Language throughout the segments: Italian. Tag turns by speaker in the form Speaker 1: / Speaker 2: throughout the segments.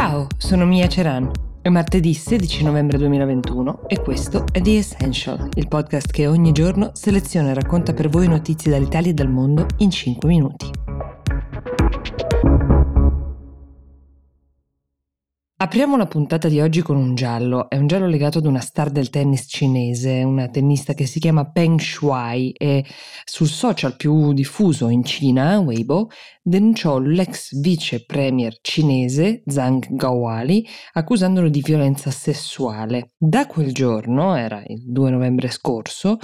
Speaker 1: Ciao, sono Mia Ceran. È martedì 16 novembre 2021 e questo è The Essential, il podcast che ogni giorno seleziona e racconta per voi notizie dall'Italia e dal mondo in 5 minuti. Apriamo la puntata di oggi con un giallo. È un giallo legato ad una star del tennis cinese, una tennista che si chiama Peng Shuai e sul social più diffuso in Cina, Weibo, denunciò l'ex vice premier cinese Zhang Gaowali accusandolo di violenza sessuale. Da quel giorno, era il 2 novembre scorso,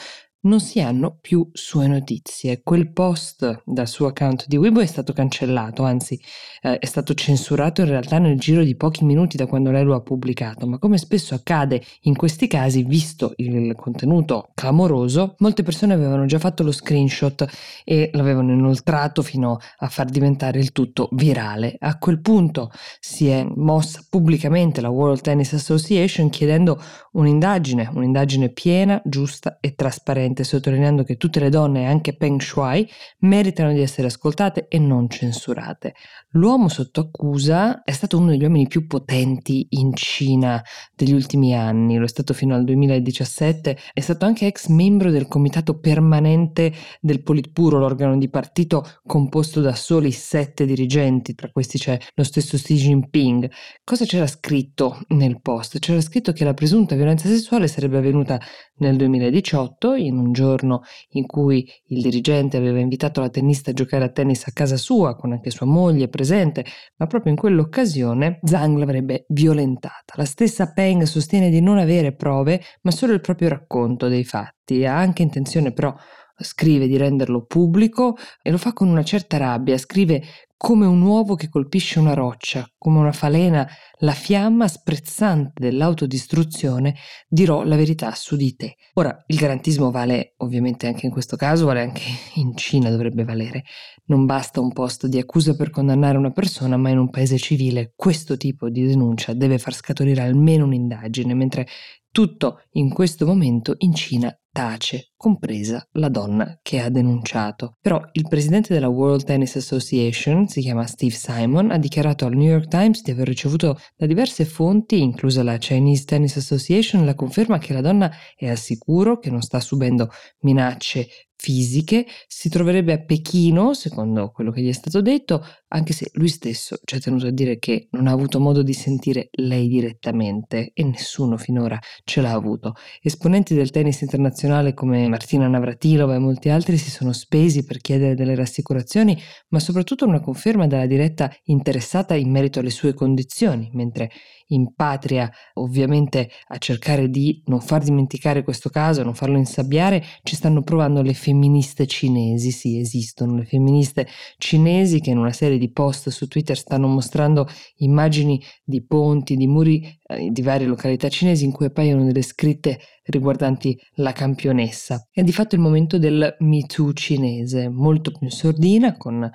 Speaker 1: non si hanno più sue notizie. Quel post dal suo account di Weibo è stato cancellato, anzi eh, è stato censurato in realtà nel giro di pochi minuti da quando lei lo ha pubblicato, ma come spesso accade in questi casi, visto il contenuto clamoroso, molte persone avevano già fatto lo screenshot e l'avevano inoltrato fino a far diventare il tutto virale. A quel punto si è mossa pubblicamente la World Tennis Association chiedendo un'indagine, un'indagine piena, giusta e trasparente chiaramente sottolineando che tutte le donne, anche Peng Shuai, meritano di essere ascoltate e non censurate. L'uomo sotto accusa è stato uno degli uomini più potenti in Cina degli ultimi anni, lo è stato fino al 2017, è stato anche ex membro del comitato permanente del Politburo, l'organo di partito composto da soli sette dirigenti, tra questi c'è lo stesso Xi Jinping. Cosa c'era scritto nel post? C'era scritto che la presunta violenza sessuale sarebbe avvenuta nel 2018 in un un giorno in cui il dirigente aveva invitato la tennista a giocare a tennis a casa sua, con anche sua moglie presente, ma proprio in quell'occasione Zhang l'avrebbe violentata. La stessa Peng sostiene di non avere prove, ma solo il proprio racconto dei fatti. Ha anche intenzione però scrive di renderlo pubblico e lo fa con una certa rabbia, scrive come un uovo che colpisce una roccia, come una falena, la fiamma sprezzante dell'autodistruzione, dirò la verità su di te. Ora, il garantismo vale ovviamente anche in questo caso, vale anche in Cina dovrebbe valere. Non basta un posto di accusa per condannare una persona, ma in un paese civile questo tipo di denuncia deve far scaturire almeno un'indagine, mentre tutto in questo momento in Cina tace, compresa la donna che ha denunciato. Però il presidente della World Tennis Association, si chiama Steve Simon, ha dichiarato al New York Times di aver ricevuto da diverse fonti, inclusa la Chinese Tennis Association, la conferma che la donna è al sicuro, che non sta subendo minacce fisiche, si troverebbe a Pechino, secondo quello che gli è stato detto, anche se lui stesso ci ha tenuto a dire che non ha avuto modo di sentire lei direttamente e nessuno finora ce l'ha avuto. Esponenti del tennis internazionale come Martina Navratilova e molti altri si sono spesi per chiedere delle rassicurazioni, ma soprattutto una conferma dalla diretta interessata in merito alle sue condizioni, mentre in patria ovviamente a cercare di non far dimenticare questo caso, non farlo insabbiare, ci stanno provando le femministe cinesi, sì esistono le femministe cinesi che in una serie di post su Twitter stanno mostrando immagini di ponti, di muri eh, di varie località cinesi in cui appaiono delle scritte riguardanti la campionessa. È di fatto il momento del Me Too cinese, molto più sordina, con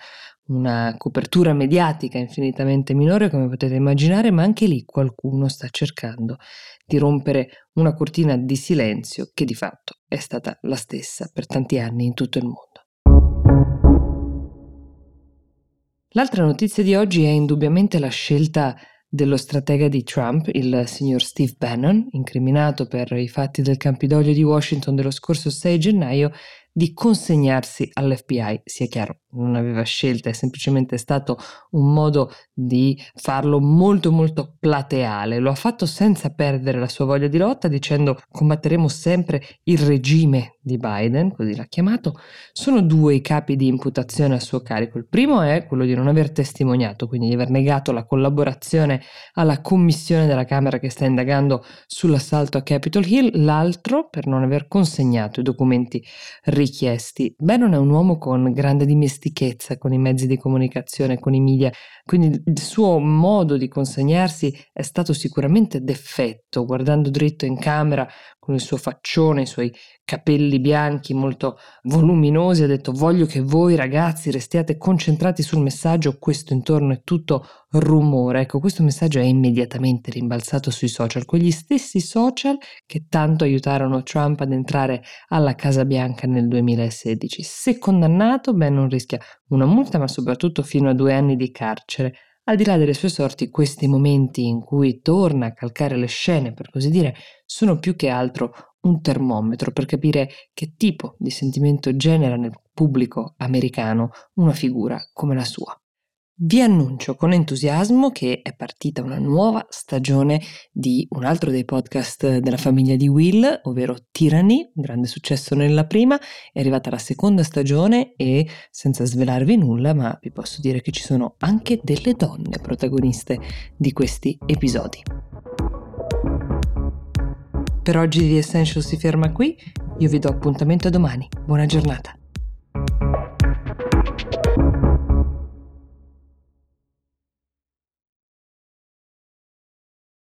Speaker 1: una copertura mediatica infinitamente minore come potete immaginare, ma anche lì qualcuno sta cercando di rompere una cortina di silenzio che di fatto è stata la stessa per tanti anni in tutto il mondo. L'altra notizia di oggi è indubbiamente la scelta dello stratega di Trump, il signor Steve Bannon, incriminato per i fatti del Campidoglio di Washington dello scorso 6 gennaio, di consegnarsi all'FBI. Sia chiaro, non aveva scelta, è semplicemente stato un modo di farlo molto molto plateale. Lo ha fatto senza perdere la sua voglia di lotta, dicendo combatteremo sempre il regime di Biden, così l'ha chiamato. Sono due i capi di imputazione a suo carico. Il primo è quello di non aver testimoniato, quindi di aver negato la collaborazione alla commissione della Camera che sta indagando sull'assalto a Capitol Hill, l'altro per non aver consegnato i documenti richiesti. Bannon è un uomo con grande dimestichezza con i mezzi di comunicazione, con i media, quindi il suo modo di consegnarsi è stato sicuramente d'effetto, guardando dritto in camera con il suo faccione, i suoi capelli bianchi molto voluminosi, ha detto voglio che voi ragazzi restiate concentrati sul messaggio, questo intorno è tutto rumore. Ecco, questo messaggio è immediatamente rimbalzato sui social, quegli stessi social che tanto aiutarono Trump ad entrare alla Casa Bianca nel 2016. Se condannato, Ben non rischia una multa, ma soprattutto fino a due anni di carcere Al di là delle sue sorti, questi momenti in cui torna a calcare le scene, per così dire, sono più che altro un termometro per capire che tipo di sentimento genera nel pubblico americano una figura come la sua. Vi annuncio con entusiasmo che è partita una nuova stagione di un altro dei podcast della famiglia di Will, ovvero Tyranny, grande successo nella prima, è arrivata la seconda stagione e senza svelarvi nulla, ma vi posso dire che ci sono anche delle donne protagoniste di questi episodi. Per oggi The Essential si ferma qui, io vi do appuntamento a domani. Buona giornata.